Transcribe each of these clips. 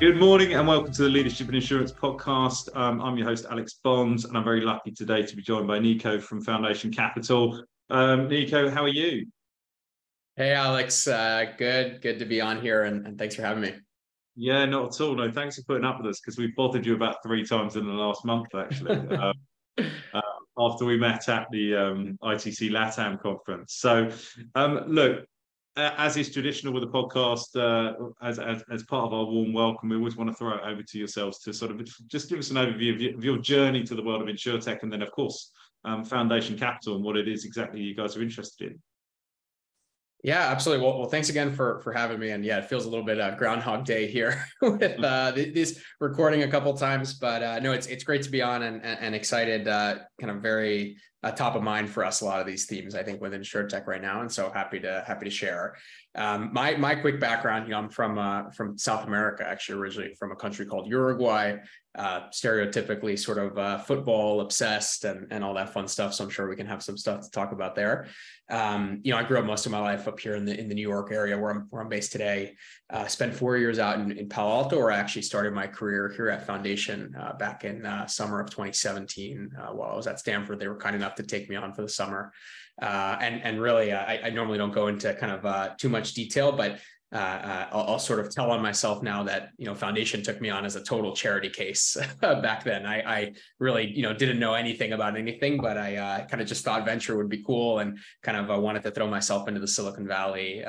Good morning and welcome to the Leadership in Insurance podcast. Um, I'm your host, Alex Bonds, and I'm very lucky today to be joined by Nico from Foundation Capital. Um, Nico, how are you? Hey, Alex. Uh, good, good to be on here, and, and, thanks for having me. Yeah, not at all. No, thanks for putting up with us because we've bothered you about three times in the last month, actually. um, uh, after we met at the um, ITC LATAM conference. So, um, look, as is traditional with the podcast, uh, as, as, as part of our warm welcome, we always want to throw it over to yourselves to sort of just give us an overview of your, of your journey to the world of insurtech, and then of course um, Foundation Capital and what it is exactly you guys are interested in. Yeah, absolutely. Well, well, thanks again for for having me. And yeah, it feels a little bit uh, Groundhog Day here with uh, this recording a couple times, but uh, no, it's it's great to be on and and excited. Uh, kind of very uh, top of mind for us a lot of these themes i think with insurtech right now and so happy to happy to share um, my my quick background you know i'm from uh, from south america actually originally from a country called uruguay. Uh, stereotypically sort of uh, football obsessed and, and all that fun stuff so i'm sure we can have some stuff to talk about there. Um, you know i grew up most of my life up here in the in the new york area where i'm, where I'm based today. Uh, spent four years out in, in palo alto where i actually started my career here at foundation uh, back in summer of 2017 while i was at stanford. They were kind enough to take me on for the summer. Uh, and and really, uh, I, I, normally don't go into kind of uh, too much detail, but uh, uh, I'll, I'll, sort of tell on myself now that you know Foundation took me on as a total charity case back then. I, I, really you know didn't know anything about anything, but I kind of just thought venture would be cool and kind of wanted to throw myself into the Silicon Valley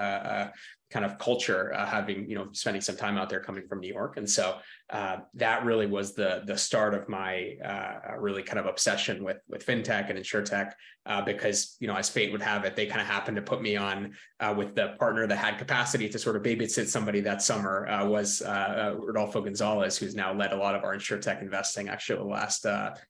kind of culture, uh, having you know spending some time out there coming from New York, and so uh, that really was the the start of my uh, really kind of obsession with with fintech and insurtech, uh, because you know as fate would have it, they kind of happened to put me on uh, with the partner that had capacity to sort of babysit somebody that summer uh, was Rodolfo Gonzalez, who's now led a lot of our insurtech investing actually the last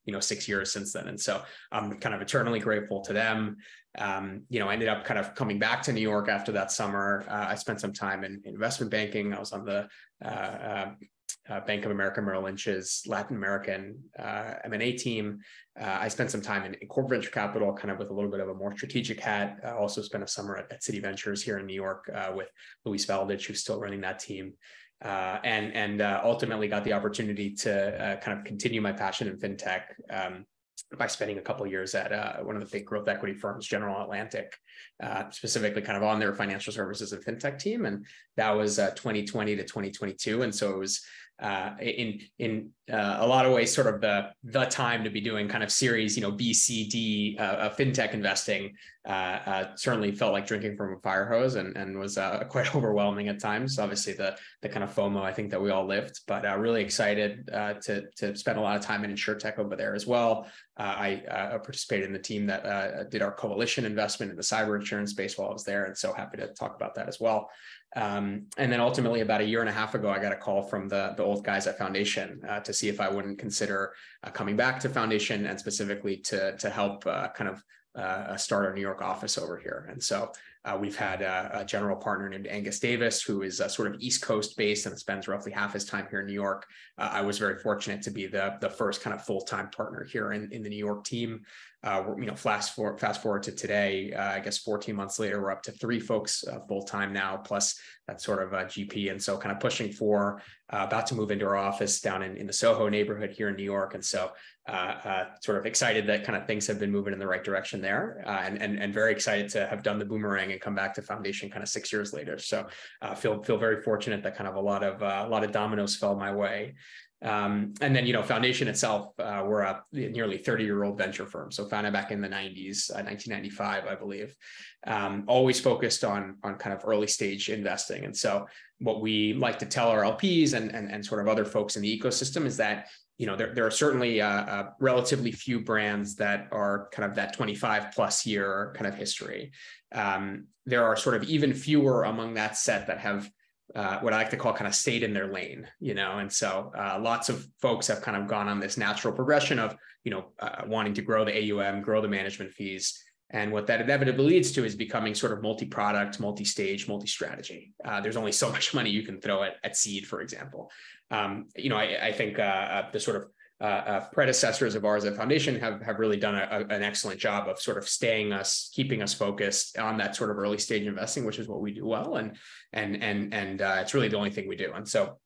you know six years since then, and so I'm kind of eternally grateful to them um, you know, I ended up kind of coming back to New York after that summer. Uh, I spent some time in, investment banking. I was on the uh, uh, uh Bank of America Merrill Lynch's Latin American uh, M&A team. Uh, I spent some time in, in, corporate venture capital, kind of with a little bit of a more strategic hat. I also spent a summer at, at Citi Ventures here in New York with Luis Valdich, who's still running that team. And and ultimately got the opportunity to kind of continue my passion in fintech. Um, by spending a couple years at uh, one of the big growth equity firms, General Atlantic, uh, specifically kind of on their financial services and fintech team. And that was uh, 2020 to 2022. And so it was uh, in in uh, a lot of ways sort of the the time to be doing kind of series you know B C D uh, fintech investing uh, uh, certainly felt like drinking from a fire hose and and was uh, quite overwhelming at times. Obviously the the kind of FOMO I think that we all lived but really excited to to spend a lot of time in insurtech over there as well. I participated in the team that did our coalition investment in the cyber insurance space while I was there and so happy to talk about that as well um, and then ultimately, about a year and a half ago, I got a call from the, the old guys at Foundation uh, to see if I wouldn't consider uh, coming back to Foundation and specifically to, to help uh, kind of uh, start our New York office over here. And so uh, we've had a, a, general partner named Angus Davis, who is sort of East Coast based and spends roughly half his time here in New York. Uh, I was very fortunate to be the, the first kind of full time partner here in, in the New York team uh, you know, fast forward, fast forward to today, uh, I guess 14 months later, we're up to three folks uh, full time now, plus that sort of uh, GP. And so, kind of pushing for uh, about to move into our office down in, in the Soho neighborhood here in New York. And so, sort of excited that kind of things have been moving in the right direction there, and, and and very excited to have done the boomerang and come back to Foundation kind of six years later. So, feel feel very fortunate that kind of a lot of a lot of dominoes fell my way. Um, and then, you know, Foundation itself, uh, we're a nearly 30 year old venture firm. So founded back in the 90s, uh, 1995, I believe, um, always focused on, on kind of early stage investing. And so what we like to tell our LPs and, and, and sort of other folks in the ecosystem is that, you know, there, there are certainly uh, uh, relatively few brands that are kind of that 25 plus year kind of history. Um, there are sort of even fewer among that set that have uh, what I like to call kind of stayed in their lane, you know, and so uh, lots of folks have kind of gone on this natural progression of, you know, uh, wanting to grow the AUM, grow the management fees, and what that inevitably leads to is becoming sort of multi-product, multi-stage, multi-strategy. Uh, there's only so much money you can throw at, at seed, for example. Um, you know, I, I think uh, uh, the sort of uh, uh, predecessors of ours at Foundation have have really done a, a, an excellent job of sort of staying us, keeping us focused on that sort of early stage investing, which is what we do well, and and and and uh, it's really the only thing we do. And so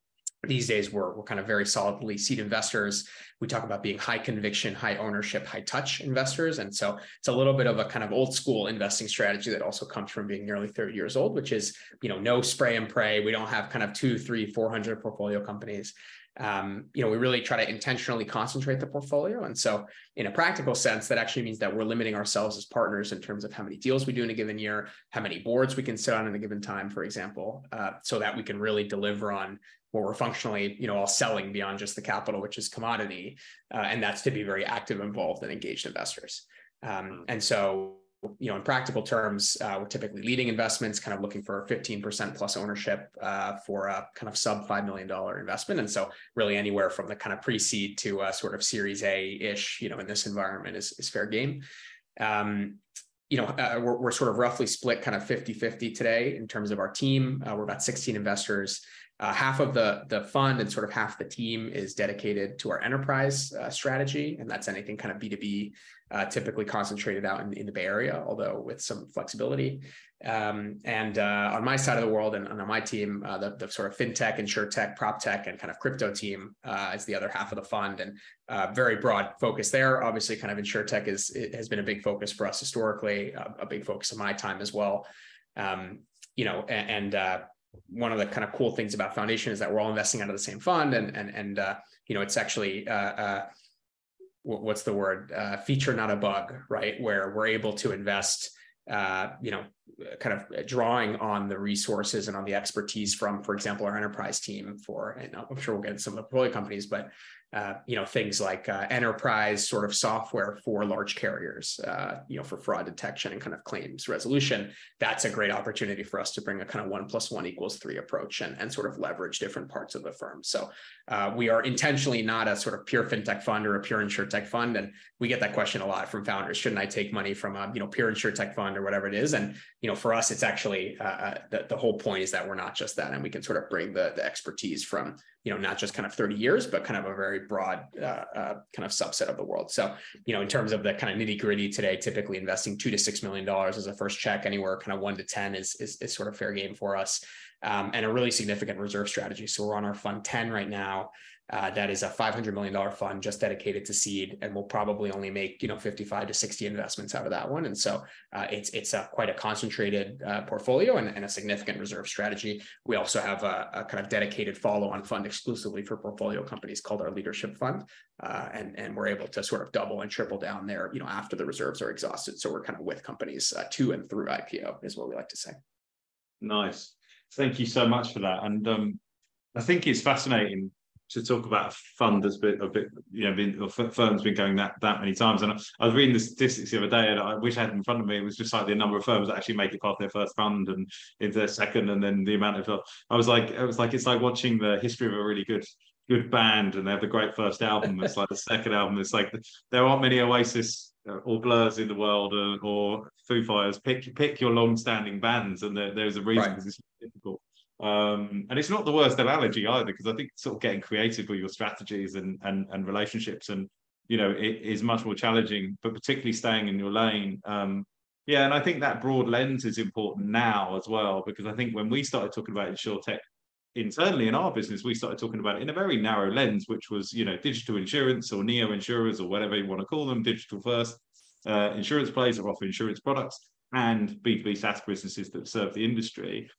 these days we're, we're kind of very solidly seed investors. We talk about being high conviction high ownership high touch investors. And so it's a little bit of a kind of old school investing strategy that also comes from being nearly 30 years old which is you know no spray and pray. We don't have kind of two three 400 portfolio companies um, you know, we really try to intentionally concentrate the portfolio. And so, in a practical sense, that actually means that we're limiting ourselves as partners in terms of how many deals we do in a given year, how many boards we can sit on in a given time, for example, uh, so that we can really deliver on what we're functionally, you know, all selling beyond just the capital, which is commodity, uh, and that's to be very active, involved, and engaged investors. Um, hmm. and so, you know, in practical terms, uh, we're typically leading investments, kind of looking for 15% plus ownership uh, for a kind of sub $5 million investment. And so really anywhere from the kind of pre-seed to a sort of series A-ish, you know, in this environment is, is fair game. Um, you know, uh, we're, we're sort of roughly split kind of 50-50 today in terms of our team. Uh, we're about 16 investors. Uh, half of the the fund and sort of half the team is dedicated to our enterprise uh, strategy, and that's anything kind of B two B, uh, typically concentrated out in, in the Bay Area, although with some flexibility. Um, and uh, on my side of the world, and, and on my team, uh, the, the sort of fintech, insurtech, prop tech, and kind of crypto team uh, is the other half of the fund, and very broad focus there. Obviously, kind of insurtech is has been a big focus for us historically, a big focus of my time as well. Um, you know, and, and one of the kind of cool things about foundation is that we're all investing out of the same fund and and and uh, you know it's actually uh, uh, what's the word? Uh, feature not a bug right? Where we're able to invest uh, you know kind of drawing on the resources and on the expertise from for example our enterprise team for and i'm sure we'll get into some of the portfolio companies but uh, you know things like uh, enterprise sort of software for large carriers uh, you know for fraud detection and kind of claims resolution. That's a great opportunity for us to bring a kind of one plus one equals three approach and, and sort of leverage different parts of the firm. So uh, we are intentionally not a sort of pure fintech fund or a pure insurtech fund. And we get that question a lot from founders. Shouldn't i take money from a you know pure insurtech fund or whatever it is? And you know for us it's actually uh, the, the whole point is that we're not just that. And we can sort of bring the, the expertise from you know not just kind of 30 years but kind of a very broad uh, uh, kind of subset of the world. So you know in terms of the kind of nitty gritty today typically investing two to six million dollars as a first check anywhere kind of one to ten is is, is sort of fair game for us. Um, and a really significant reserve strategy. So we're on our fund 10 right now uh, that is a $500 million fund just dedicated to seed, and we'll probably only make you know 55 to 60 investments out of that one. And so uh, it's it's a, quite a concentrated uh, portfolio and, and, a significant reserve strategy. We also have a, a kind of dedicated follow-on fund exclusively for portfolio companies called our Leadership Fund, uh, and and we're able to sort of double and triple down there, you know, after the reserves are exhausted. So we're kind of with companies uh, to and through IPO is what we like to say. Nice, thank you so much for that, and um, I think it's fascinating to talk about a fund that's been a bit, you know, been, firms been going that that many times. And I, I, was reading the statistics the other day, and I wish I had in front of me. It was just like the number of firms that actually make it past their first fund and into their second, and then the amount of. I was like, it was like it's like watching the history of a really good good band, and they have the great first album. It's like the second album. It's like there aren't many Oasis uh, or Blurs in the world, or, uh, or Foo Fighters. Pick pick your long-standing bands, and there, there's a reason right. Um, and it's not the worst analogy either, because I think sort of getting creative with your strategies and and, and relationships and you know it is much more challenging, but particularly staying in your lane. Um, yeah, and I think that broad lens is important now as well, because I think when we started talking about tech internally in our business, we started talking about it in a very narrow lens, which was you know digital insurance or neo insurers or whatever you want to call them, digital first uh, insurance players that offer insurance products and B2B SaaS businesses that serve the industry.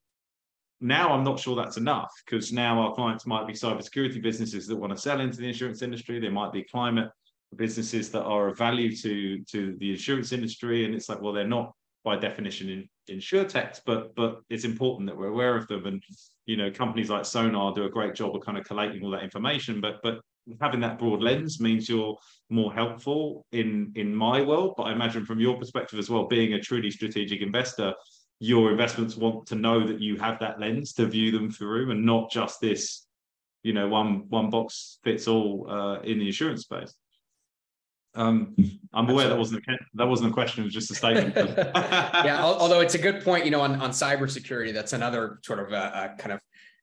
Now I'm not sure that's enough because now our clients might be cybersecurity businesses that want to sell into the insurance industry. They might be climate businesses that are of value to to the insurance industry, and it's like, well, they're not by definition in insurtechs, but but it's important that we're aware of them. And you know, companies like Sonar do a great job of kind of collating all that information. But but having that broad lens means you're more helpful in in my world. But I imagine from your perspective as well, being a truly strategic investor, your investments want to know that you have that lens to view them through and not just this you know one one box fits all uh, in the insurance space um, I'm aware that wasn't a, that wasn't a question; it was just a statement. yeah, although it's a good point, you know, on on cybersecurity, that's another sort of a, a kind of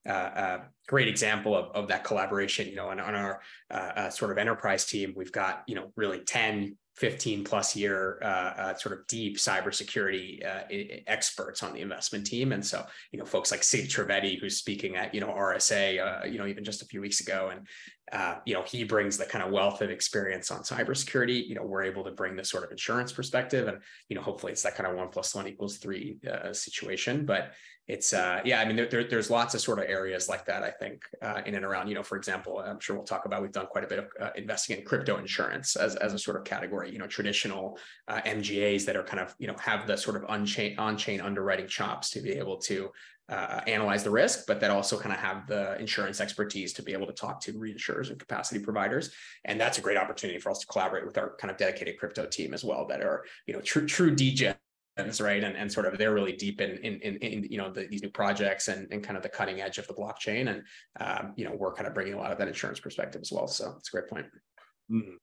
uh, uh, great example of, of that collaboration. You know, on, on our uh, uh, sort of enterprise team, we've got you know really ten 15 plus year uh, uh, sort of deep cybersecurity uh, experts on the investment team. And so, you know, folks like Sid Trivedi, who's speaking at, you know, RSA, uh, you know, even just a few weeks ago. And, uh, you know, he brings the kind of wealth of experience on cybersecurity. You know, we're able to bring this sort of insurance perspective. And, you know, hopefully it's that kind of one plus one equals three uh, situation. But it's uh yeah i mean there, there, there's lots of sort of areas like that i think uh, in and around you know for example i'm sure we'll talk about we've done quite a bit of uh, investing in crypto insurance as, as a sort of category you know traditional uh, mgas that are kind of you know have the sort of on-chain on-chain underwriting chops to be able to uh, analyze the risk, but that also kind of have the insurance expertise to be able to talk to reinsurers and capacity providers. And that's a great opportunity for us to collaborate with our kind of dedicated crypto team as well, that are you know true true DJ right? And, and sort of they're really deep in in, in, in you know the, these new projects and, and kind of the cutting edge of the blockchain and um, you know we're kind of bringing a lot of that insurance perspective as well. So it's a great point. Mm.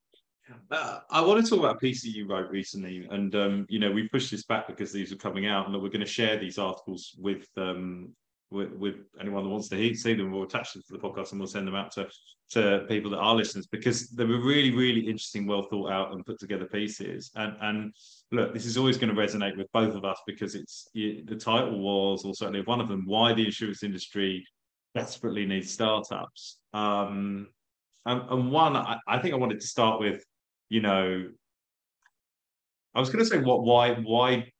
uh, I want to talk about a piece that you wrote recently, and um, you know we pushed this back because these are coming out, and we're going to share these articles with um, with, with anyone that wants to see them. We'll attach them to the podcast, and we'll send them out to to people that are listeners because they were really, really interesting, well thought out, and put together pieces. And and look, this is always going to resonate with both of us because it's the title was, or certainly one of them, why the insurance industry desperately needs startups. Um, and, and one, I, I think I wanted to start with, you know, I was going to say what, why, why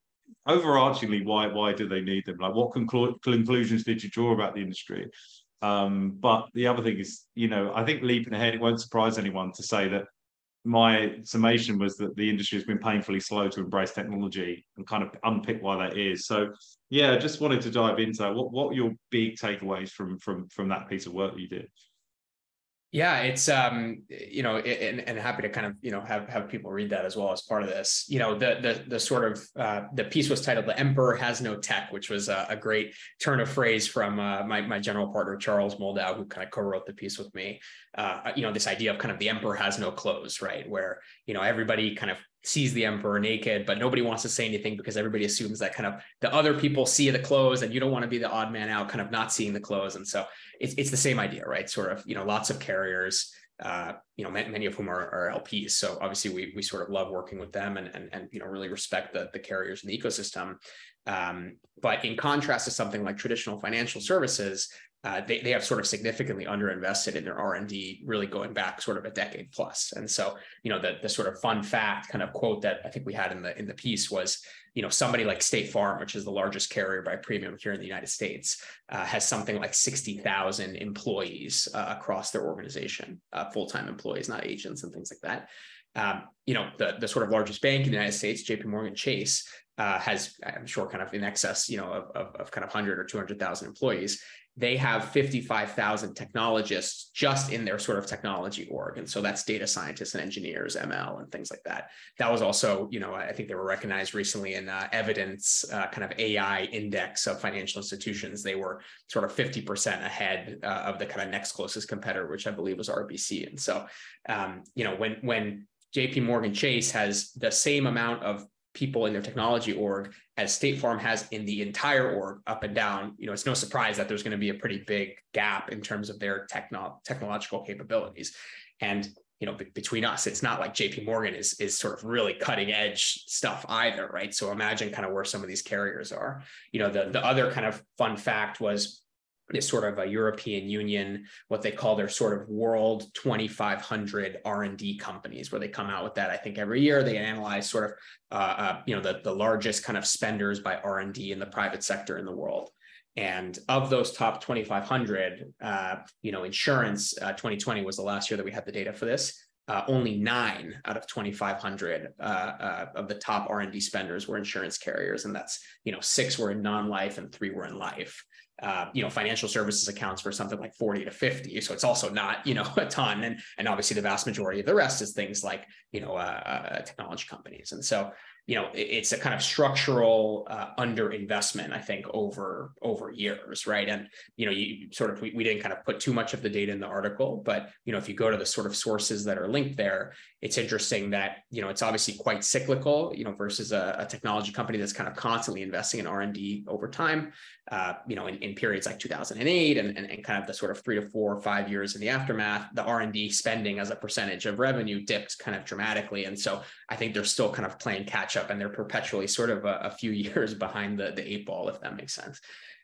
overarchingly, why why do they need them? Like, what conclu- conclusions did you draw about the industry? Um, but the other thing is, you know, I think leaping ahead, it won't surprise anyone to say that my summation was that the industry has been painfully slow to embrace technology and kind of unpick why that is. So, yeah, just wanted to dive into. What what your big takeaways from from from that piece of work you did? Yeah, it's um, you know, and, and happy to kind of you know have have people read that as well as part of this. You know, the the the sort of uh, the piece was titled "The Emperor Has No Tech," which was a, a great turn of phrase from uh, my my general partner Charles Moldow, who kind of co-wrote the piece with me. Uh, you know, this idea of kind of the emperor has no clothes, right? Where you know everybody kind of sees the emperor naked, but nobody wants to say anything because everybody assumes that kind of the other people see the clothes, and you don't want to be the odd man out, kind of not seeing the clothes, and so it's, it's the same idea, right? Sort of, you know, lots of carriers, uh, you know, many, of whom are, are, LPs. So obviously we, we sort of love working with them and, and, and you know, really respect the, the carriers in the ecosystem. Um, but in contrast to something like traditional financial services, uh, they, they have sort of significantly underinvested in their R&D really going back sort of a decade plus. And so, you know, the, the sort of fun fact kind of quote that I think we had in the in the piece was, you know, somebody like State Farm, which is the largest carrier by premium here in the United States, uh, has something like 60,000 employees uh, across their organization, uh, full-time employees, not agents and things like that. Um, you know, the, the sort of largest bank in the United States, JP Morgan Chase, uh, has, I'm sure, kind of in excess, you know, of, of, of kind of 100 or 200,000 employees they have 55,000 technologists just in their sort of technology org. And so that's data scientists and engineers, ML, and things like that. That was also, you know, I think they were recognized recently in uh, Evident's uh, kind of AI index of financial institutions. They were sort of 50% ahead uh, of the kind of next closest competitor, which I believe was RBC. And so, um, you know, when, when JP Morgan Chase has the same amount of people in their technology org as State Farm has in the entire org up and down, you know, it's no surprise that there's going to be a pretty big gap in terms of their techno- technological capabilities. And you know, b- between us, it's not like JP Morgan is is sort of really cutting edge stuff either, right? So imagine kind of where some of these carriers are. You know, the the other kind of fun fact was is sort of a European Union, what they call their sort of world 2,500 R&D companies, where they come out with that. I think every year they analyze sort of, uh, uh, you know, the, the largest kind of spenders by R&D in the private sector in the world. And of those top 2,500, uh, you know, insurance, 2020 uh, was the last year that we had the data for this. Uh, only nine out of 2,500 uh, uh, of the top R&D spenders were insurance carriers, and that's you know six were in non-life and three were in life uh, you know, financial services accounts for something like 40 to 50. So it's also not, you know, a ton. And, and obviously the vast majority of the rest is things like, you know, uh, uh, technology companies. And so, you know it's a kind of structural uh, underinvestment i think over over years right and you know you sort of we, we didn't kind of put too much of the data in the article but you know if you go to the sort of sources that are linked there it's interesting that you know it's obviously quite cyclical you know versus a, a technology company that's kind of constantly investing in r&d over time uh, you know in, in periods like 2008 and, and, and kind of the sort of three to four or five years in the aftermath the r&d spending as a percentage of revenue dipped kind of dramatically. And so i think they're still kind of playing catch up and they're perpetually sort of a, a few years behind the, the eight ball if that makes sense.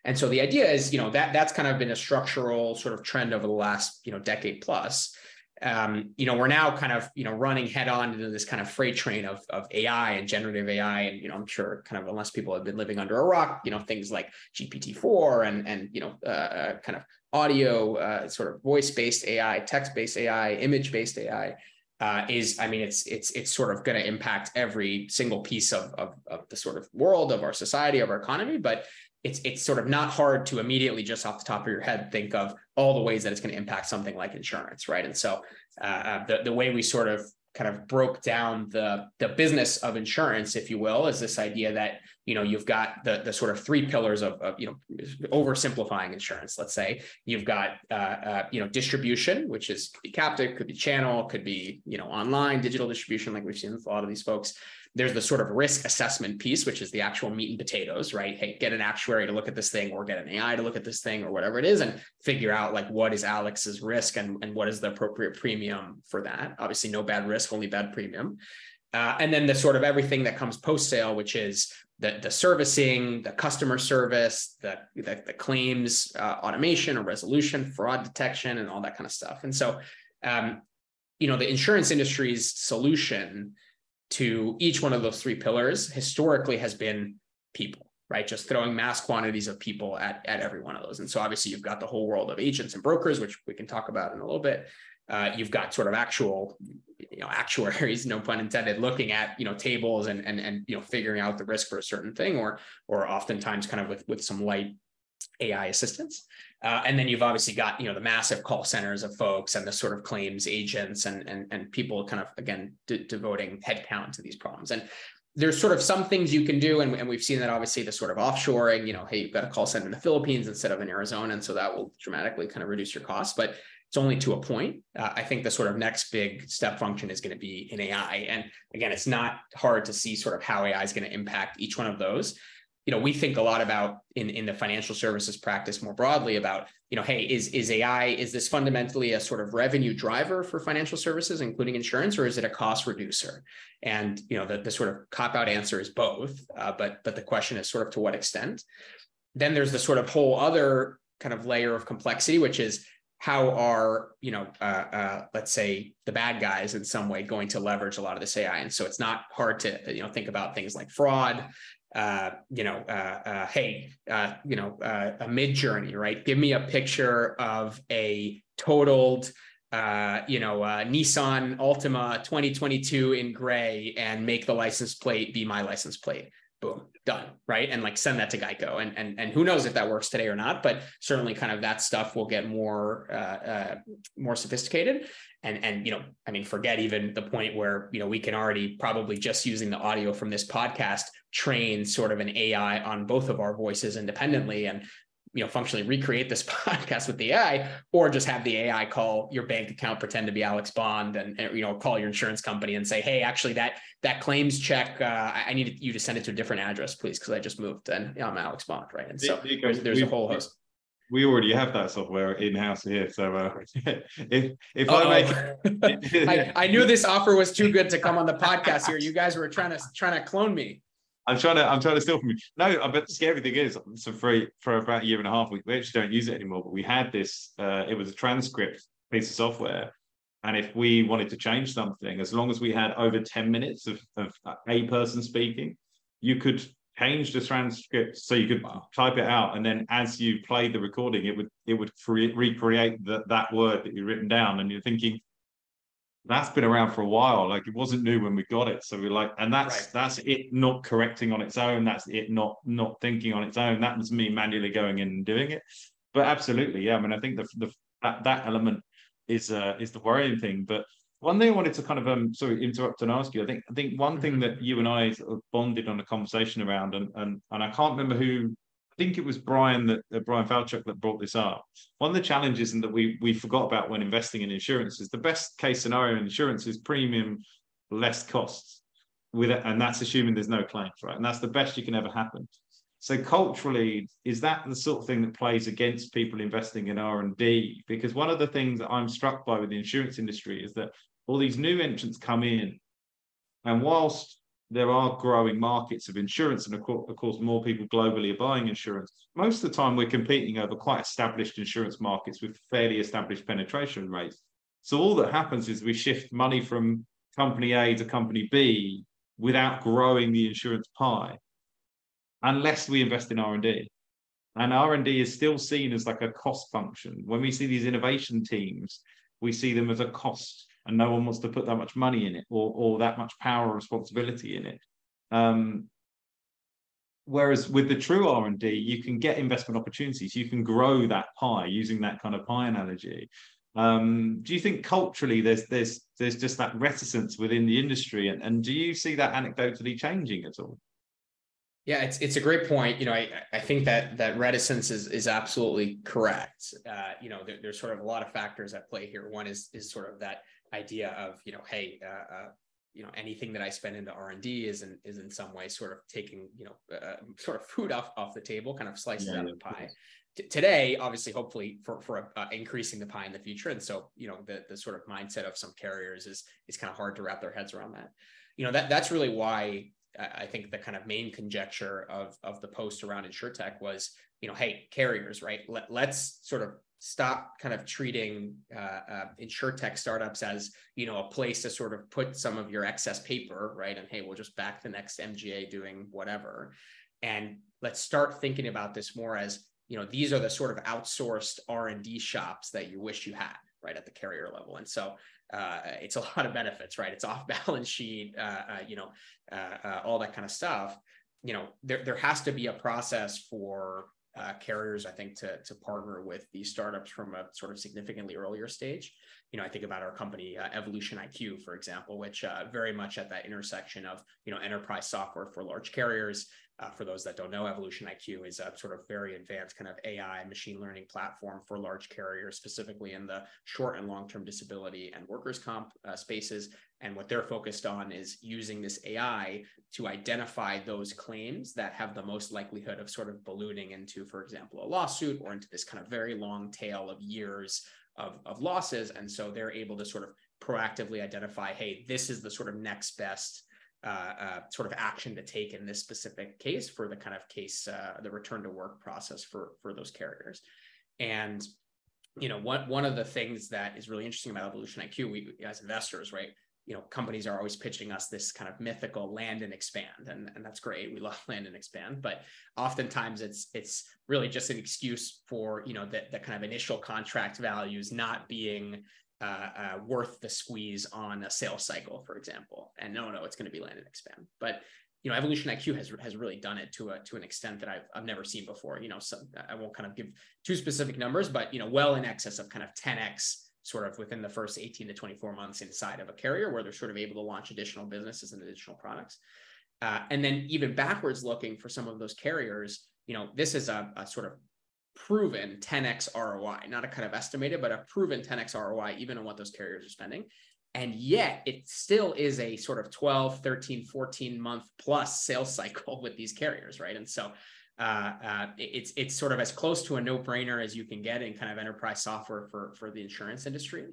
And so the idea is you know that that's kind of been a structural sort of trend over the last you know decade plus um, you know, we're now kind of, you know, running head on into this kind of freight train of, of AI and generative AI. And, you know, I'm sure kind of, unless people have been living under a rock, you know, things like GPT-4 and, and, you know, uh, uh, kind of audio, uh, sort of voice-based AI, text-based AI, image-based AI, uh, is, I mean, it's, it's, it's sort of going to impact every single piece of, of, of the sort of world of our society, of our economy. But it's it's sort of not hard to immediately just off the top of your head think of all the ways that it's going to impact something like insurance, right? And so uh, uh, the the way we sort of kind of broke down the the business of insurance, if you will, is this idea that you know you've got the the sort of three pillars of, of you know oversimplifying insurance. Let's say you've got uh, uh, you know distribution, which is could be captive, could be channel, could be you know online digital distribution, like we've seen with a lot of these folks there's the sort of risk assessment piece, which is the actual meat and potatoes, right? Hey, get an actuary to look at this thing or get an AI to look at this thing or whatever it is and figure out like what is Alex's risk and, and what is the appropriate premium for that. Obviously, no bad risk, only bad premium. Uh, and then the sort of everything that comes post sale, which is the, the servicing, the customer service, the, the, the claims uh, automation or resolution, fraud detection, and all that kind of stuff. And so, um, you know, the insurance industry's solution to each one of those three pillars historically has been people right? Just throwing mass quantities of people at, at every one of those. And so obviously you've got the whole world of agents and brokers which we can talk about in a little bit. Uh, you've got sort of actual you know actuaries no pun intended looking at you know tables and and and you know figuring out the risk for a certain thing or or oftentimes kind of with with some light AI assistance. Uh, and then you've obviously got, you know, the massive call centers of folks and the sort of claims agents and, and, and people kind of, again, de- devoting headcount to these problems. And there's sort of some things you can do. And, and we've seen that obviously the sort of offshoring, you know, hey, you've got a call center in the Philippines instead of in Arizona. And so that will dramatically kind of reduce your costs. But it's only to a point. Uh, I think the sort of next big step function is going to be in AI. And again, it's not hard to see sort of how AI is going to impact each one of those you know we think a lot about in in the financial services practice more broadly about you know hey is is ai is this fundamentally a sort of revenue driver for financial services including insurance or is it a cost reducer and you know the, the sort of cop out answer is both uh, but but the question is sort of to what extent then there's the sort of whole other kind of layer of complexity which is how are you know uh, uh, let's say the bad guys in some way going to leverage a lot of this ai and so it's not hard to you know think about things like fraud uh, you know, uh, uh, hey, uh, you know, a Midjourney, right? Give me a picture of a totaled, you know, Nissan Altima 2022 in gray and make the license plate be my license plate. Boom, done, right? And like send that to Geico, and and and who knows if that works today or not? But certainly, kind of that stuff will get more uh, uh, more sophisticated and and you know i mean forget even the point where you know we can already probably just using the audio from this podcast train sort of an ai on both of our voices independently and you know functionally recreate this podcast with the ai or just have the ai call your bank account pretend to be alex bond and, and you know call your insurance company and say hey actually that that claims check uh, i need you to send it to a different address please because i just moved and you know, i'm alex bond right and so there's, there's a whole host we already have that software in house here. So uh, if if Uh-oh. I make, I, I knew this offer was too good to come on the podcast here. You guys were trying to trying to clone me. I'm trying to I'm trying to steal from you. No, but the scary thing is, so for for about a year and a half, we, we actually don't use it anymore. But we had this. Uh, it was a transcript piece of software, and if we wanted to change something, as long as we had over ten minutes of, of a person speaking, you could change the transcript so you could type it out and then as you play the recording it would it would create, recreate that that word that you've written down and you're thinking that's been around for a while like it wasn't new when we got it so we're like and that's right. that's it not correcting on its own that's it not not thinking on its own that was me manually going in and doing it but absolutely yeah i mean i think the, the that, that element is uh is the worrying thing but one thing I wanted to kind of um sorry interrupt and ask you. I think I think one thing mm-hmm. that you and I sort of bonded on a conversation around, and and and I can't remember who. I think it was Bryan that uh, Bryan Falchuk that brought this up. One of the challenges and that we we forgot about when investing in insurance is the best case scenario in insurance is premium less costs with it, and that's assuming there's no claims, right? And that's the best you can ever happen. So culturally, is that the sort of thing that plays against people investing in R and D? Because one of the things that I'm struck by with the insurance industry is that all these new entrants come in, and whilst there are growing markets of insurance, and of course, more people globally are buying insurance. Most of the time, we're competing over quite established insurance markets with fairly established penetration rates. So all that happens is we shift money from company A to company B without growing the insurance pie unless we invest in R&D. And R&D is still seen as like a cost function. When we see these innovation teams, we see them as a cost and no one wants to put that much money in it or, or that much power or responsibility in it. Um, whereas with the true R&D, you can get investment opportunities. You can grow that pie using that kind of pie analogy. Um, do you think culturally there's there's there's just that reticence within the industry, and, and do you see that anecdotally changing at all? Yeah, it's it's a great point. You know, I I think that that reticence is is absolutely correct. Uh, you know, there, there's sort of a lot of factors at play here. One is is sort of that idea of you know, hey, uh, uh, you know, anything that I spend into R and D is in is in some way sort of taking you know, uh, sort of food off off the table, kind of slices yeah, out of the pie. T- today, obviously, hopefully for for uh, increasing the pie in the future, and so you know, the the sort of mindset of some carriers is is kind of hard to wrap their heads around that. You know, that that's really why I think the kind of main conjecture of of the post around insurtech was, you know, hey, carriers, right? Let, let's sort of stop kind of treating uh, uh, insurtech startups as you know a place to sort of put some of your excess paper, right? And hey, we'll just back the next MGA doing whatever, and let's start thinking about this more as you know these are the sort of outsourced R and D shops that you wish you had, right, at the carrier level. And so uh, it's a lot of benefits, right? It's off balance sheet, uh, uh, you know, uh, all that kind of stuff. You know, there, there has to be a process for uh, carriers, I think, to, to partner with these startups from a sort of significantly earlier stage. You know, I think about our company, Evolution IQ, for example, which very much at that intersection of, you know, enterprise software for large carriers, uh, for those that don't know, Evolution IQ is a sort of very advanced kind of AI machine learning platform for large carriers, specifically in the short and long term disability and workers' comp uh, spaces. And what they're focused on is using this AI to identify those claims that have the most likelihood of sort of ballooning into, for example, a lawsuit or into this kind of very long tail of years of, of losses. And so they're able to sort of proactively identify hey, this is the sort of next best uh, uh, sort of action to take in this specific case for the kind of case, uh, the return to work process for for those carriers. And you know, one one of the things that is really interesting about Evolution IQ, we as investors, right? You know, companies are always pitching us this kind of mythical land and expand, and, and that's great. We love land and expand, but oftentimes it's it's really just an excuse for you know the, the kind of initial contract values not being uh, uh, worth the squeeze on a sales cycle, for example. And no, no, it's going to be land and expand. But you know, Evolution IQ has has really done it to a to an extent that I've I've never seen before. You know, so I won't kind of give two specific numbers, but you know, well in excess of kind of 10x sort of within the first 18 to 24 months inside of a carrier where they're sort of able to launch additional businesses and additional products. Uh, and then even backwards looking for some of those carriers, you know, this is a, a sort of proven 10x ROI, not a kind of estimated, but a proven 10x ROI, even on what those carriers are spending. And yet it still is a sort of 12, 13, 14 month plus sales cycle with these carriers, right? And so uh, uh, it's it's sort of as close to a no brainer as you can get in kind of enterprise software for for the insurance industry,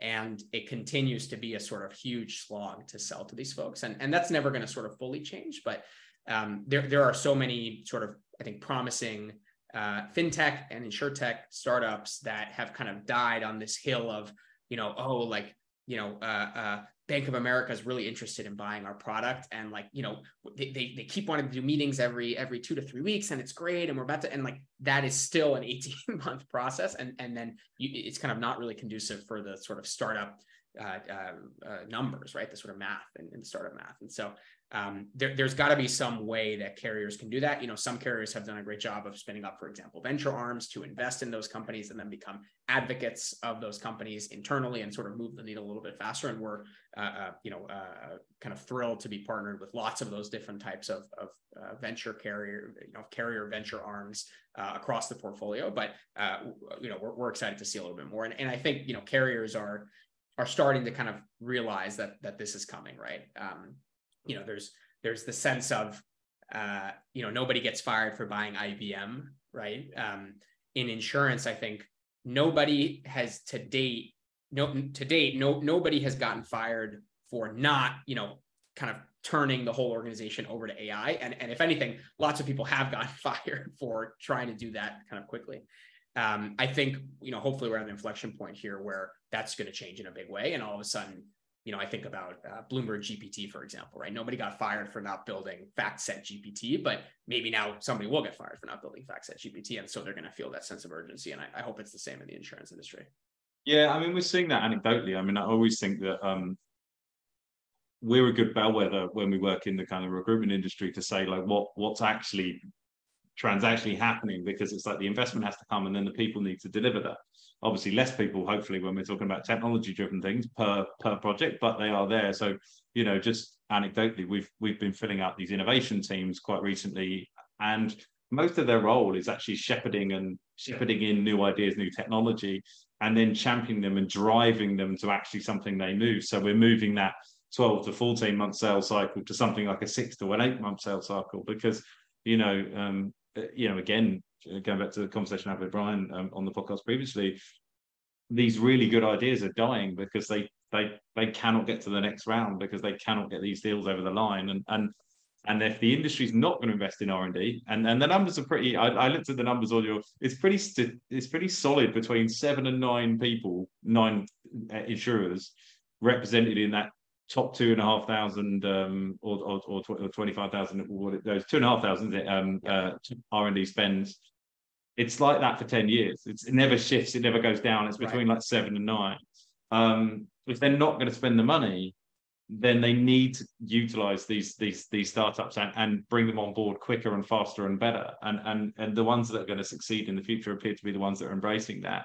and it continues to be a sort of huge slog to sell to these folks, and and that's never going to sort of fully change, but um, there there are so many sort of I think promising uh, fintech and insurtech startups that have kind of died on this hill of, you know, oh, like, you know, uh, uh, Bank of America is really interested in buying our product, and like, you know, they, they, they keep wanting to do meetings every every two to three weeks, and it's great, and we're about to, and like that is still an eighteen month process, and and then you, it's kind of not really conducive for the sort of startup uh, uh, uh, numbers, right? The sort of math and, and startup math. And so um, there, has got to be some way that carriers can do that. You know, some carriers have done a great job of spinning up, for example, venture arms to invest in those companies and then become advocates of those companies internally and sort of move the needle a little bit faster. And we're, uh, uh, you know, uh, kind of thrilled to be partnered with lots of those different types of, of uh, venture carrier, you know, carrier venture arms uh, across the portfolio. But you know, we're, we're excited to see a little bit more. And, and I think you know, carriers are are starting to kind of realize that that this is coming, right? Um, you know there's there's the sense of uh, you know nobody gets fired for buying IBM, right? Um, in insurance, I think nobody has to date no to date no nobody has gotten fired for not you know kind of turning the whole organization over to AI. And, and if anything, lots of people have gotten fired for trying to do that kind of quickly. Um, I think, you know, hopefully we're at an inflection point here where that's going to change in a big way. And all of a sudden, you know, I think about uh, Bloomberg GPT, for example, right? Nobody got fired for not building FactSet GPT, but maybe now somebody will get fired for not building FactSet GPT. And so they're going to feel that sense of urgency. And I, I, hope it's the same in the insurance industry. Yeah, I mean, we're seeing that anecdotally. I mean, I always think that um, we're a good bellwether when we work in the kind of recruitment industry to say like what what's actually transactionally happening because it's like the investment has to come and then the people need to deliver that obviously less people hopefully when we're talking about technology driven things per per project but they are there. So you know just anecdotally we've we've been filling out these innovation teams quite recently and most of their role is actually shepherding and shepherding in new ideas new technology and then championing them and driving them to actually something they move. So we're moving that 12 to 14 month sales cycle to something like a six to an eight month sales cycle because you know um, you know again going back to the conversation I had with Bryan um, on the podcast previously, these really good ideas are dying because they they they cannot get to the next round because they cannot get these deals over the line. And and and if the industry's not going to invest in R and D, and and the numbers are pretty, I, I, looked at the numbers on your, it's pretty st- it's pretty solid between seven and nine people, nine uh, insurers represented in that top two and a half thousand um, or, or, or, or 25,000, what it goes, two and a half thousand um, uh, R&D spends. It's like that for 10 years. It's, it never shifts. It never goes down. It's between right. like seven and nine. Um, if they're not going to spend the money, then they need to utilize these these these startups and, and bring them on board quicker and faster and better. And and and the ones that are going to succeed in the future appear to be the ones that are embracing that.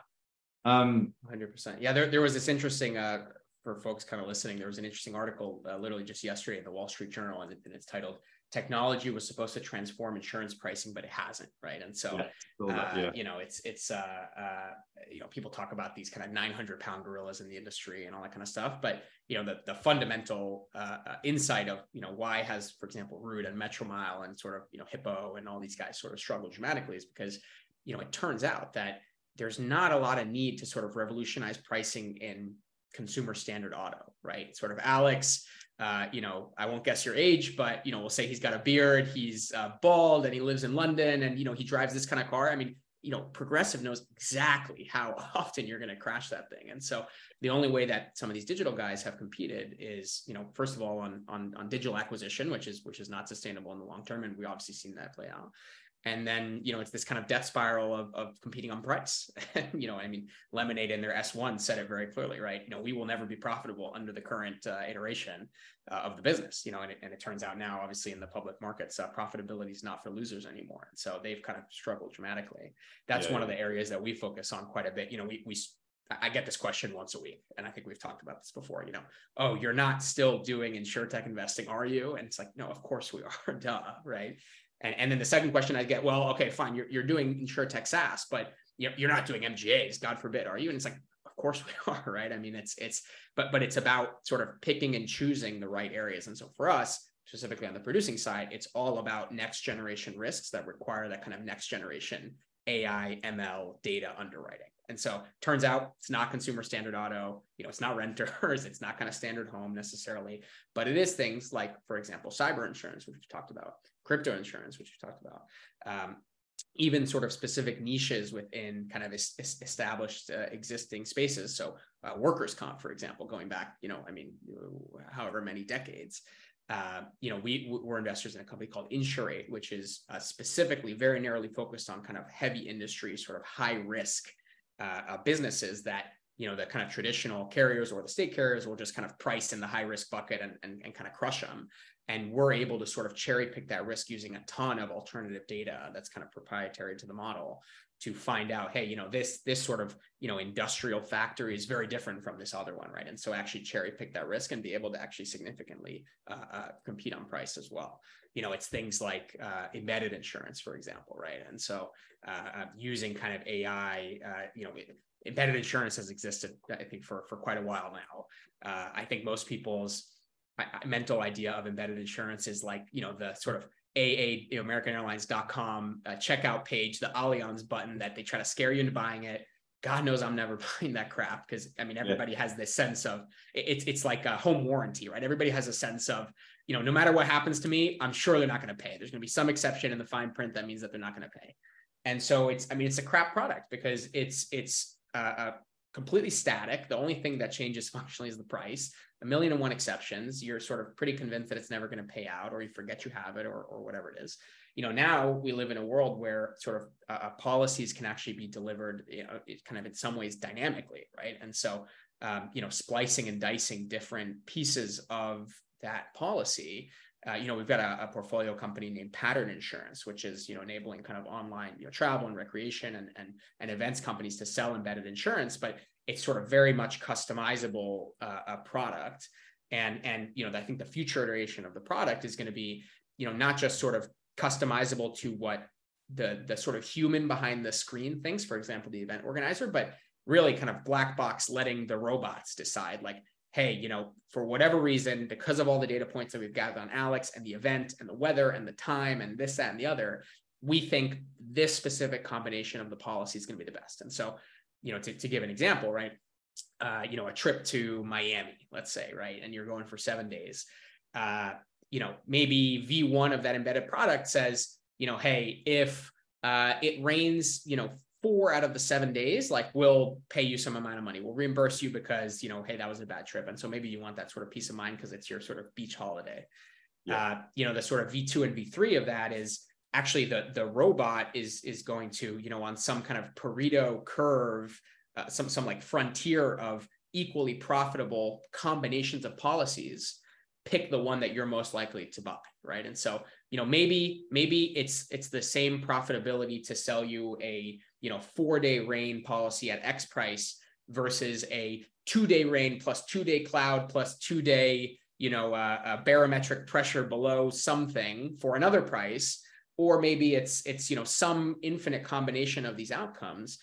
Um, 100%. Yeah, there, there was this interesting uh, for folks kind of listening, there was an interesting article uh, literally just yesterday in the Wall Street Journal, and, and, it's titled "Technology was supposed to transform insurance pricing, but it hasn't." Right, and so yeah, uh, yeah. you know, it's it's uh, uh, you know, people talk about these kind of 900 pound gorillas in the industry and all that kind of stuff, but you know, the the fundamental uh, uh, insight of you know why has, for example, Root and Metromile and sort of you know Hippo and all these guys sort of struggle dramatically is because you know it turns out that there's not a lot of need to sort of revolutionize pricing in consumer standard auto, right? Sort of Alex, uh, you know, I won't guess your age, but you know, we'll say he's got a beard, he's uh, bald, and he lives in London, and you know, he drives this kind of car. I mean, you know, Progressive knows exactly how often you're going to crash that thing, and so the only way that some of these digital guys have competed is, you know, first of all on on on digital acquisition, which is which is not sustainable in the long term, and we obviously seen that play out and then you know it's this kind of death spiral of, of competing on price you know i mean lemonade in their s1 said it very clearly right you know we will never be profitable under the current uh, iteration uh, of the business you know and it, and it turns out now obviously in the public markets uh, profitability is not for losers anymore and so they've kind of struggled dramatically that's yeah, one of the areas that we focus on quite a bit you know we, we I get this question once a week, and I think we've talked about this before. You know, oh, you're not still doing insurtech investing, are you? And it's like, no, of course we are, duh, right? And, and then the second question I get, well, okay, fine, you're, you're doing insurtech SaaS, but you're not doing MGAs, God forbid, are you? And it's like, of course we are, right? I mean, it's it's but but it's about sort of picking and choosing the right areas. And so for us, specifically on the producing side, it's all about next generation risks that require that kind of next generation AI, ML, data underwriting. And so turns out it's not consumer standard auto, you know, it's not renters, it's not kind of standard home necessarily, but it is things like, for example, cyber insurance, which we've talked about, crypto insurance, which we talked about, um, even sort of specific niches within kind of established uh, existing spaces. So uh, workers comp, for example, going back, you know, I mean, however many decades, uh, you know, we we're investors in a company called Insurate, which is uh, specifically very narrowly focused on kind of heavy industry, sort of high risk uh, uh, businesses that you know the kind of traditional carriers or the state carriers will just kind of price in the high risk bucket and, and, and kind of crush them and we're able to sort of cherry pick that risk using a ton of alternative data that's kind of proprietary to the model to find out hey you know this this sort of you know industrial factory is very different from this other one right? And so actually cherry pick that risk and be able to actually significantly uh, uh, compete on price as well. You know it's things like uh, embedded insurance for example right? And so uh, uh, using kind of ai uh, you know embedded insurance has existed i think for for quite a while now. I think most people's mental idea of embedded insurance is like you know the sort of AA, you know, AmericanAirlines.com uh, checkout page, the Allianz button that they try to scare you into buying it. God knows I'm never buying that crap because I mean everybody yeah. has this sense of it's it's like a home warranty, right? Everybody has a sense of you know no matter what happens to me, I'm sure they're not going to pay. There's going to be some exception in the fine print that means that they're not going to pay, and so it's I mean it's a crap product because it's it's uh, uh, completely static. The only thing that changes functionally is the price. A million and one exceptions you're sort of pretty convinced that it's never going to pay out or you forget you have it or, or whatever it is. You know now we live in a world where sort of uh, uh policies can actually be delivered you know kind of in some ways dynamically right? And so um, you know splicing and dicing different pieces of that policy uh, you know we've got a, a, portfolio company named pattern insurance which is you know enabling kind of online you know travel and recreation and, and and events companies to sell embedded insurance but it's sort of very much customizable uh, a product. And and you know i think the future iteration of the product is going to be you know not just sort of customizable to what the the sort of human behind the screen thinks for example the event organizer but really kind of black box letting the robots decide like hey you know for whatever reason because of all the data points that we've gathered on alex and the event and the weather and the time and this that and the other we think this specific combination of the policy is going to be the best and so you know, to, to give an example, right? Uh, you know, a trip to Miami, let's say, right? And you're going for seven days. Uh, you know, maybe V1 of that embedded product says, you know, hey, if uh, it rains, you know, four out of the seven days, like we'll pay you some amount of money. We'll reimburse you because, you know, hey, that was a bad trip. And so maybe you want that sort of peace of mind because it's your sort of beach holiday. Yeah. Uh, you know, the sort of V2 and V3 of that is actually the the robot is is going to you know on some kind of Pareto curve, uh, some some like frontier of equally profitable combinations of policies pick the one that you're most likely to buy right? And so you know maybe maybe it's it's the same profitability to sell you a you know four day rain policy at x price versus a two day rain plus two day cloud plus two day you know uh, barometric pressure below something for another price. Or maybe it's it's you know some infinite combination of these outcomes.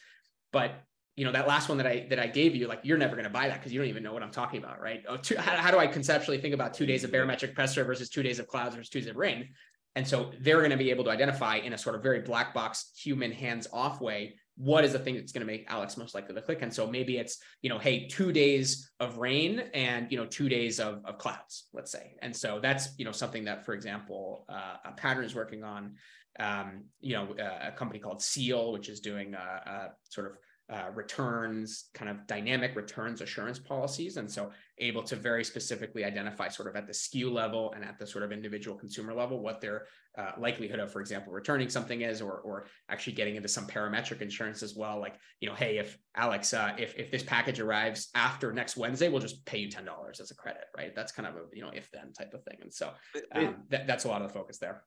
But you know that last one that i that i gave you like you're never going to buy that because you don't even know what i'm talking about right oh, two, how, how do i conceptually think about two days of barometric pressure versus two days of clouds versus two days of rain and so they're going to be able to identify in a sort of very black box human hands off way what is the thing that's going to make Alex most likely to click? And so maybe it's, you know, hey, two days of rain and, you know, two days of, of clouds, let's say. And so that's, you know, something that, for example, uh, a pattern is working on, um, you know, uh, a company called Seel, which is doing a, a sort of uh, returns, kind of dynamic returns assurance policies. And so able to very specifically identify sort of at the SKU level and at the sort of individual consumer level what their uh, likelihood of, for example, returning something is, or, or actually getting into some parametric insurance as well. Like, you know, hey, if Alex, uh, if, if this package arrives after next Wednesday, we'll just pay you $10 as a credit, right? That's kind of a, you know, if then type of thing. And so um, that, that's a lot of the focus there.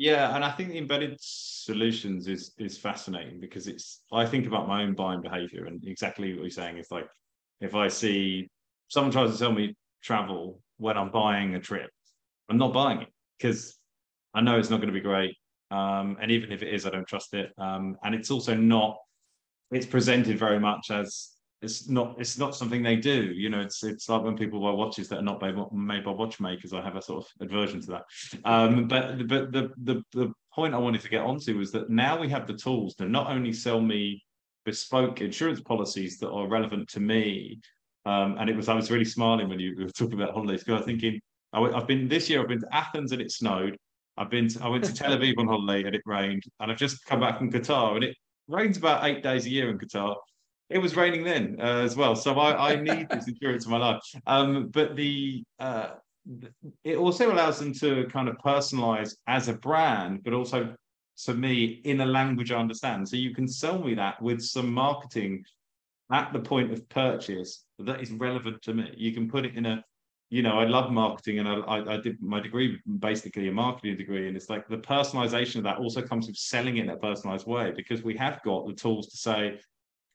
Yeah, and I think the embedded solutions is is fascinating because it's I think about my own buying behavior and exactly what you're saying is like if I see someone tries to sell me travel when I'm buying a trip, I'm not buying it because I know it's not going to be great. Um, and even if it is, I don't trust it. Um, and it's also not. It's presented very much as it's not it's not something they do. You know it's it's like when people buy watches that are not made, by watchmakers i have a sort of aversion to that. Um, but but the, the the point i wanted to get onto was that now we have the tools to not only sell me bespoke insurance policies that are relevant to me um, and it was i was really smiling when you were talking about holidays because i was thinking I, have been this year i've been to athens and it snowed. I've been to, i went to tel aviv on holiday and it rained and i've just come back from qatar and it rains about eight days a year in qatar it was raining then uh, as well. So I, I need this insurance in my life. Um, but the uh, it also allows them to kind of personalize as a brand, but also to me in a language I understand. So you can sell me that with some marketing at the point of purchase that is relevant to me. You can put it in a, you know, I love marketing and I, I, I did my degree basically a marketing degree, and it's like the personalization of that also comes with selling it in a personalized way because we have got the tools to say,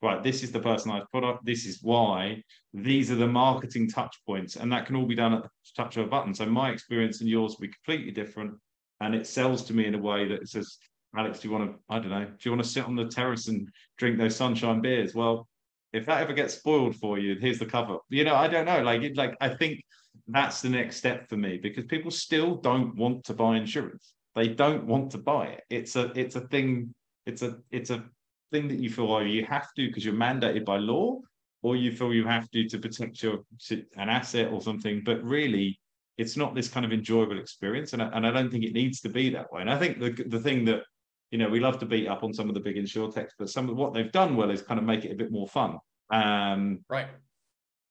right, this is the personalized product, this is why, these are the marketing touch points, and that can all be done at the touch of a button. So my experience and yours will be completely different, and it sells to me in a way that says, Alex, do you want to, I don't know, do you want to sit on the terrace and drink those sunshine beers? Well, if that ever gets spoiled for you, here's the cover. You know, I don't know. Like, it, like I think that's the next step for me because people still don't want to buy insurance. They don't want to buy it. It's a, it's a thing. It's a, it's a thing that you feel either you have to because you're mandated by law, or you feel you have to to protect your an asset or something. But really, it's not this kind of enjoyable experience, and I, and I don't think it needs to be that way. And I think the the thing that you know we love to beat up on some of the big insurtechs, but some of what they've done well is kind of make it a bit more fun. Um, right.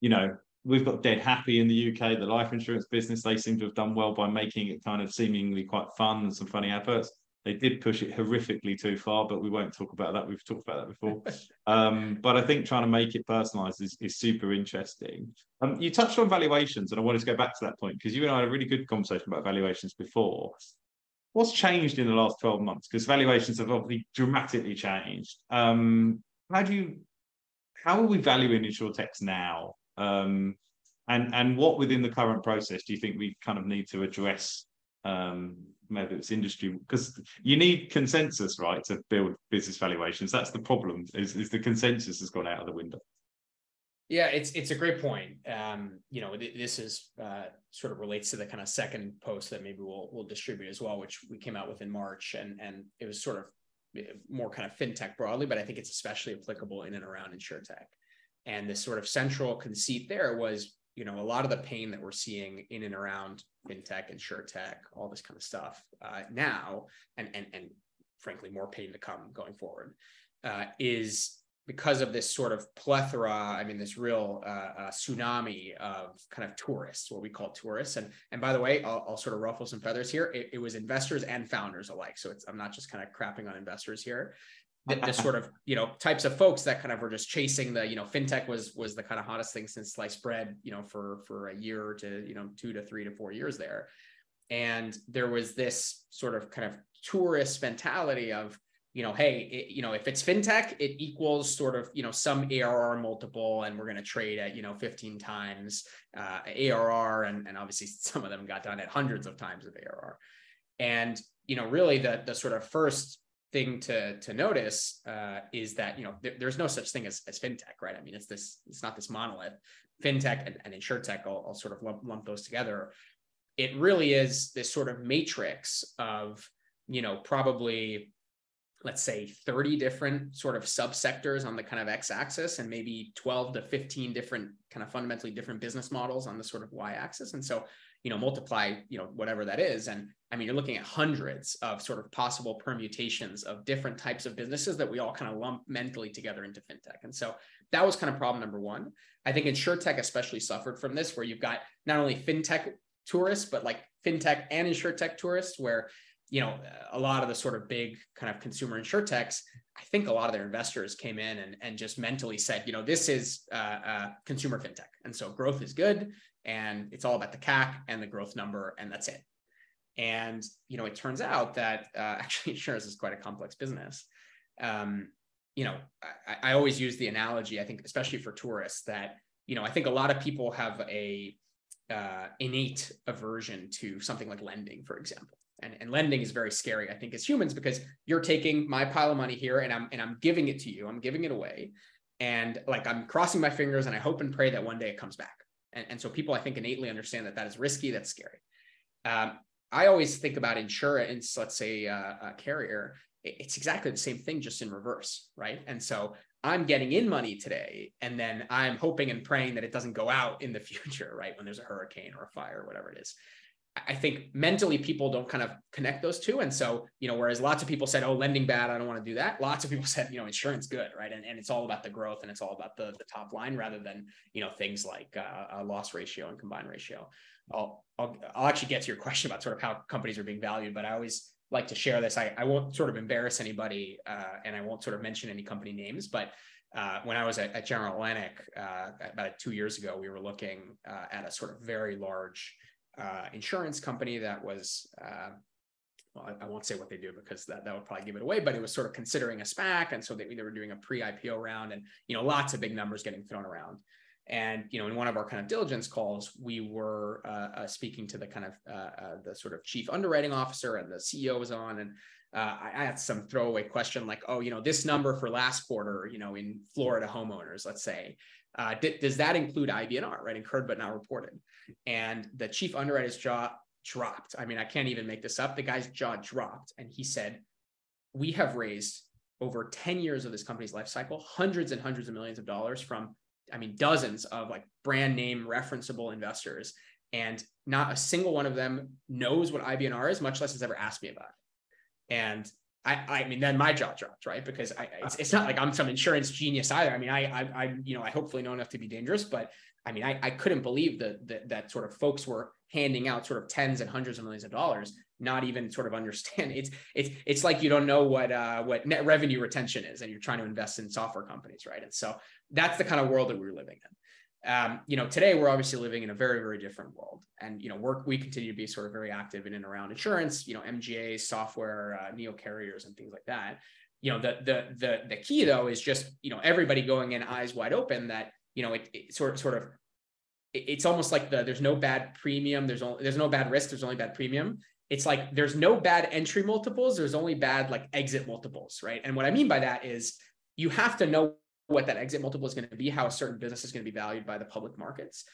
You know, we've got Dead Happy in the UK, the life insurance business. They seem to have done well by making it kind of seemingly quite fun and some funny adverts. They did push it horrifically too far, but we won't talk about that. We've talked about that before. um, but I think trying to make it personalized is, is super interesting. Um, you touched on valuations, and I wanted to go back to that point because you and I had a really good conversation about valuations before. What's changed in the last 12 months? Because valuations have obviously dramatically changed. Um, how do you how are we valuing insurtechs now? Um, and and what within the current process do you think we kind of need to address um, maybe it's industry because you need consensus right to build business valuations. That's the problem is, is the consensus has gone out of the window. Yeah it's it's a great point. Um, you know this is uh, sort of relates to the kind of second post that maybe we'll we'll distribute as well which we came out with in march and and it was sort of eh, more kind of fintech broadly but i think it's especially applicable in and around insurtech. And this sort of central conceit there was you know a lot of the pain that we're seeing in and around fintech insurtech all this kind of stuff uh, now and and and frankly more pain to come going forward uh, is because of this sort of plethora i mean this real uh, uh tsunami of kind of tourists what we call tourists. And and by the way i'll, I'll sort of ruffle some feathers here. It, it was investors and founders alike. So i'm not just kind of crapping on investors here the, the, sort of you know types of folks that kind of were just chasing the you know fintech was was the kind of hottest thing since sliced bread you know for for a year to you know two to three to four years there. And there was this sort of kind of tourist mentality of you know hey it, you know if it's fintech it equals sort of you know some arr multiple and we're going to trade at you know 15 times uh, arr and, and obviously some of them got done at hundreds of times of arr and you know really the the sort of first thing to to notice uh, is that you know there, there's no such thing as, as fintech, right? I mean, it's this it's not this monolith. Fintech and, and insurtech, I'll, I'll sort of lump, lump those together. It really is this sort of matrix of you know probably let's say 30 different sort of subsectors on the kind of x-axis and maybe 12 to 15 different kind of fundamentally different business models on the sort of y-axis and so you know multiply you know whatever that is. And i mean you're looking at hundreds of sort of possible permutations of different types of businesses that we all kind of lump mentally together into fintech. And so that was kind of problem number one. I think insurtech especially suffered from this where you've got not only fintech tourists but like fintech and insurtech tourists where you know a lot of the sort of big kind of consumer insurtechs i think a lot of their investors came in and, and just mentally said you know this is uh, uh, consumer fintech. And so growth is good and it's all about the CAC and the growth number, and that's it. And you know, it turns out that uh, actually insurance is quite a complex business. Um, you know, I, I always use the analogy. I think, especially for tourists, that you know, I think a lot of people have a uh, innate aversion to something like lending, for example. And, and lending is very scary, I think, as humans, because you're taking my pile of money here and I'm and I'm giving it to you. I'm giving it away, and like I'm crossing my fingers and I hope and pray that one day it comes back. And, and so people, I think, innately understand that that is risky, that's scary. Um, I always think about insurance, let's say uh, a carrier, it's exactly the same thing, just in reverse, right? And so I'm getting in money today, and then I'm hoping and praying that it doesn't go out in the future, right? When there's a hurricane or a fire or whatever it is. I think mentally people don't kind of connect those two. And so, you know, whereas lots of people said, oh, lending bad, I don't want to do that. Lots of people said, you know, insurance good, right? And, and it's all about the growth and it's all about the, the top line rather than, you know, things like uh, a loss ratio and combined ratio. I'll, I'll, I'll actually get to your question about sort of how companies are being valued, but I always like to share this. I, I won't sort of embarrass anybody uh, and I won't sort of mention any company names, but uh, when I was at, at General Atlantic uh, about two years ago, we were looking uh, at a sort of very large uh, insurance company that was, uh, well, I, I, won't say what they do because that, that would probably give it away, but it was sort of considering a SPAC. And so they, they were doing a pre IPO round and, you know, lots of big numbers getting thrown around. And you know, in one of our kind of diligence calls, we were uh, uh, speaking to the kind of uh, uh the sort of chief underwriting officer, and the CEO was on, and I had some throwaway question like, oh, you know, this number for last quarter, you know, in Florida homeowners, let's say, uh, d- does that include IBNR, right? Incurred but not reported. And the chief underwriter's jaw dropped. I mean, I can't even make this up. The guy's jaw dropped, and he said, "We have raised over 10 years of this company's life cycle, hundreds and hundreds of millions of dollars from, I mean, dozens of like brand name referenceable investors, and not a single one of them knows what IBNR is, much less has ever asked me about it." And I, I mean, then my jaw dropped, right? Because I, it's, it's not like I'm some insurance genius either. I mean, I, I, I, you know, I hopefully know enough to be dangerous, but I mean, I, I couldn't believe that, that that sort of folks were handing out sort of tens and hundreds of millions of dollars, not even sort of understand. It's it's it's like you don't know what uh, what net revenue retention is, and you're trying to invest in software companies, right? And so that's the kind of world that we're living in um, you know, today we're obviously living in a very, very different world. And, you know, work, we continue to be sort of very active in and around insurance, you know, MGA, software, uh, neo carriers and things like that. You know, the, the, the, the key though is just, you know, everybody going in eyes wide open that, you know, it, it sort sort of, it, it's almost like the, there's no bad premium. There's only, there's no bad risk. There's only bad premium. It's like, there's no bad entry multiples. There's only bad like exit multiples. Right. And what I mean by that is you have to know what that exit multiple is going to be, how a certain business is going to be valued by the public markets.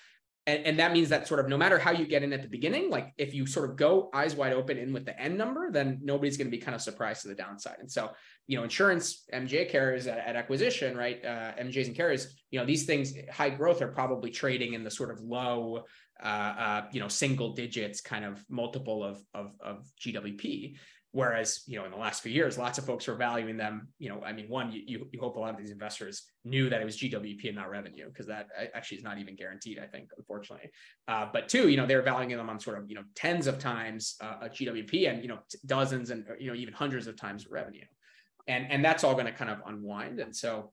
And, and that means that sort of no matter how you get in at the beginning, like if you sort of go eyes wide open in with the end number, then nobody's going to be kind of surprised to the downside. And so, you know, insurance, MGA carriers at, at acquisition, right? Uh, MGAs and carriers, you know, these things, high growth are probably trading in the sort of low, uh, uh, you know, single digits kind of multiple of, of, of GWP. Whereas, you know, in the last few years, lots of folks were valuing them. You know, I mean, one, you, you hope a lot of these investors knew that it was GWP and not revenue, because that actually is not even guaranteed, I think, unfortunately. Uh, but two, you know, they're valuing them on sort of, you know, tens of times uh, a GWP and, you know, dozens and, you know, even hundreds of times revenue. And, and that's all going to kind of unwind. And so,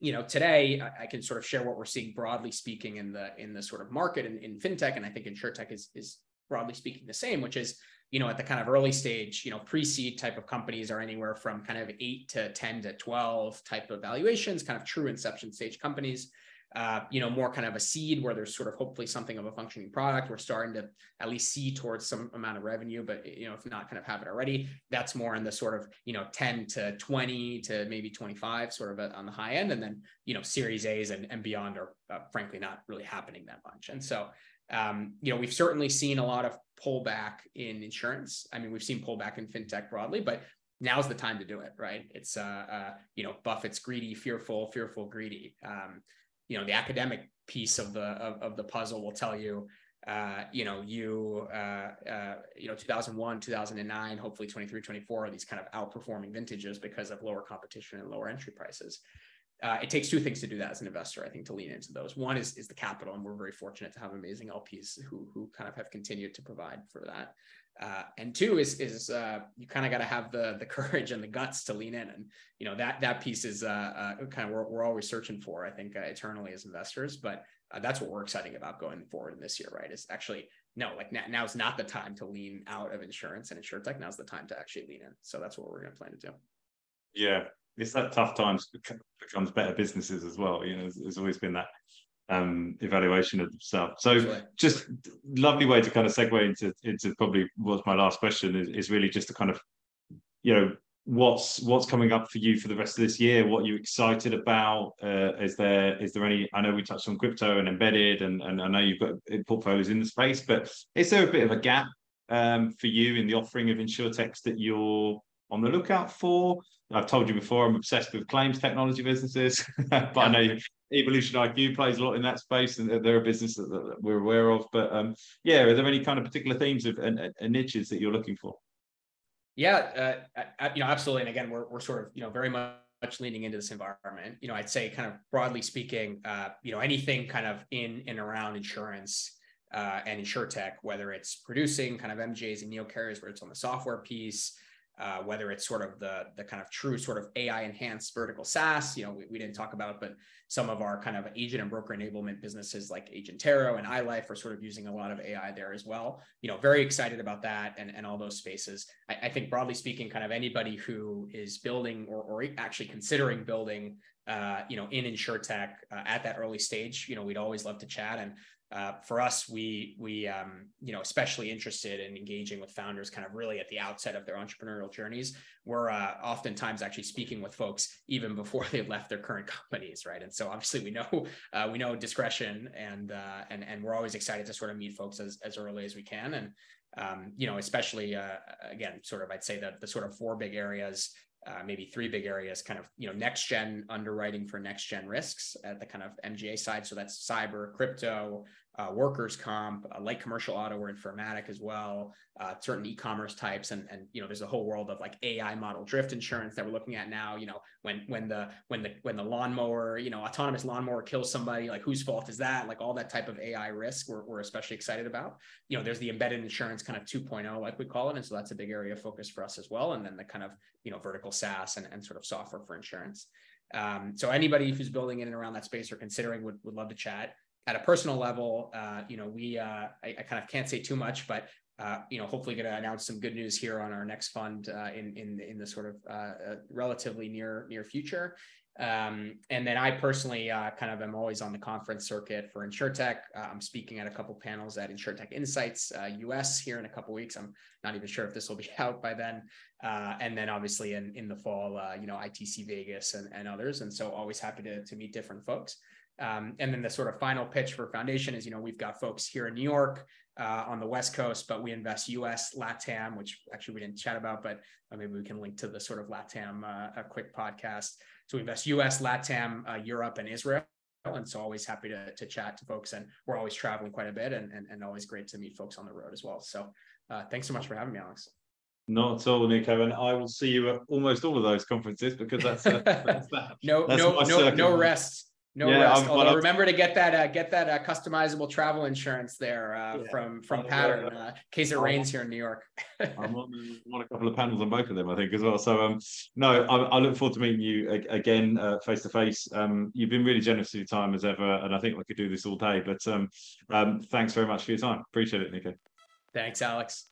you know, today I can sort of share what we're seeing broadly speaking in the in the sort of market in, in fintech, and I think insurtech is is broadly speaking the same, which is you know, at the kind of early stage, you know, pre-seed type of companies are anywhere from kind of eight to 10 to 12 type of valuations, kind of true inception stage companies. Uh, you know, more kind of a seed where there's sort of hopefully something of a functioning product. We're starting to at least see towards some amount of revenue, but you know, if not kind of have it already, that's more in the sort of, you know, 10 to 20 to maybe 25 sort of on the high end. And then, you know, series A's and, and beyond are uh, frankly not really happening that much. And so um, you know, we've certainly seen a lot of pullback in insurance. I mean, we've seen pullback in fintech broadly, but now's the time to do it, right? It's uh, uh you know, Buffett's greedy, fearful, fearful, greedy. Um, you know, the academic piece of the of, of the puzzle will tell you, uh, you know, you uh, uh, you know, 2001, 2009, hopefully 23, 24 are these kind of outperforming vintages because of lower competition and lower entry prices uh, it takes two things to do that as an investor, I think, to lean into those. One is is the capital, and we're very fortunate to have amazing LPs who who kind of have continued to provide for that. Uh, and two is is uh, you kind of got to have the the courage and the guts to lean in, and you know that that piece is uh, uh, kind of we're, we're always searching for, I think, uh, eternally as investors. But that's what we're exciting about going forward in this year, right? Is actually no, like now, now's not the time to lean out of insurance and insurtech. Now's the time to actually lean in. So that's what we're going to plan to do. Yeah, it's that tough times becomes better businesses as well. You know, there's, there's always been that um, evaluation of stuff. So just lovely way to kind of segue into into probably what's my last question is, is really just to kind of, you know, what's what's coming up for you for the rest of this year? What are you excited about? Uh, is there is there any? I know we touched on crypto and embedded, and and I know you've got portfolios in the space, but is there a bit of a gap um, for you in the offering of insurtechs that you're on the lookout for? I've told you before, I'm obsessed with claims technology businesses, but yeah. I know Evolution IQ plays a lot in that space, and they're a business that, that we're aware of. But um, yeah, are there any kind of particular themes of and, and niches that you're looking for? Yeah, uh, you know, absolutely. And again, we're we're sort of you know very much leaning into this environment. You know, I'd say kind of broadly speaking, uh, you know, anything kind of in and around insurance. Uh, and insure tech, whether it's producing kind of MGAs and neo carriers, where it's on the software piece, uh, whether it's sort of the the kind of true sort of AI enhanced vertical SaaS. You know, we, we didn't talk about, but some of our kind of agent and broker enablement businesses like Agentero and iLife are sort of using a lot of AI there as well. You know, very excited about that and, and all those spaces. I, I think broadly speaking, kind of anybody who is building or, or actually considering building uh, you know, in insurtech uh, at that early stage, you know, we'd always love to chat. And uh, for us, we we um, you know especially interested in engaging with founders, kind of really at the outset of their entrepreneurial journeys. We're uh, oftentimes actually speaking with folks even before they've left their current companies, right? And so obviously we know uh, we know discretion, and uh, and and we're always excited to sort of meet folks as as early as we can, and um, you know especially uh, again sort of I'd say that the sort of four big areas uh, maybe three big areas kind of you know next gen underwriting for next gen risks at the kind of mga side. So that's cyber crypto uh, workers comp, uh, light commercial auto or informatic as well, uh, certain e-commerce types, and and you know there's a whole world of like AI model drift insurance that we're looking at now. You know when when the when the when the lawnmower, you know autonomous lawnmower kills somebody, like whose fault is that? Like all that type of AI risk, we're we're especially excited about. You know there's the embedded insurance kind of 2.0, like we call it, and so that's a big area of focus for us as well. And then the kind of you know vertical SaaS and and sort of software for insurance. Um, so anybody who's building in and around that space or considering would, would love to chat at a personal level, uh, you know, we uh, I, I, kind of can't say too much, but uh, you know, hopefully going to announce some good news here on our next fund uh, in in in the sort of uh, uh, relatively near near future. Um, and then I personally kind of am always on the conference circuit for InsurTech. I'm speaking at a couple panels at InsurTech Insights US here in a couple weeks. I'm not even sure if this will be out by then. and then obviously in in the fall, you know, ITC Vegas and, and others. And so always happy to to meet different folks. Um, and then the sort of final pitch for foundation is, you know, we've got folks here in New York uh, on the West Coast, but we invest US, LATAM, which actually we didn't chat about, but uh, maybe we can link to the sort of LATAM uh, a quick podcast. So we invest US, LATAM, uh, Europe, and Israel. And so always happy to, to chat to folks. And we're always traveling quite a bit and, and, and always great to meet folks on the road as well. So uh, thanks so much for having me, Alex. Not at all, Nico. And I will see you at almost all of those conferences because that's, uh, that's that. no, that's no, no, no rest no yeah, rest. Although remember to get that uh, get that uh, customizable travel insurance there uh, yeah. from from Pattern uh, in case it rains here in New York. I'm on, on, a couple of panels on both of them, I think, as well. So um, no, I, I look forward to meeting you again face to face. You've been really generous with your time as ever, and I think we could do this all day. But um, um, thanks very much for your time. Appreciate it, Nico. Thanks, Alex.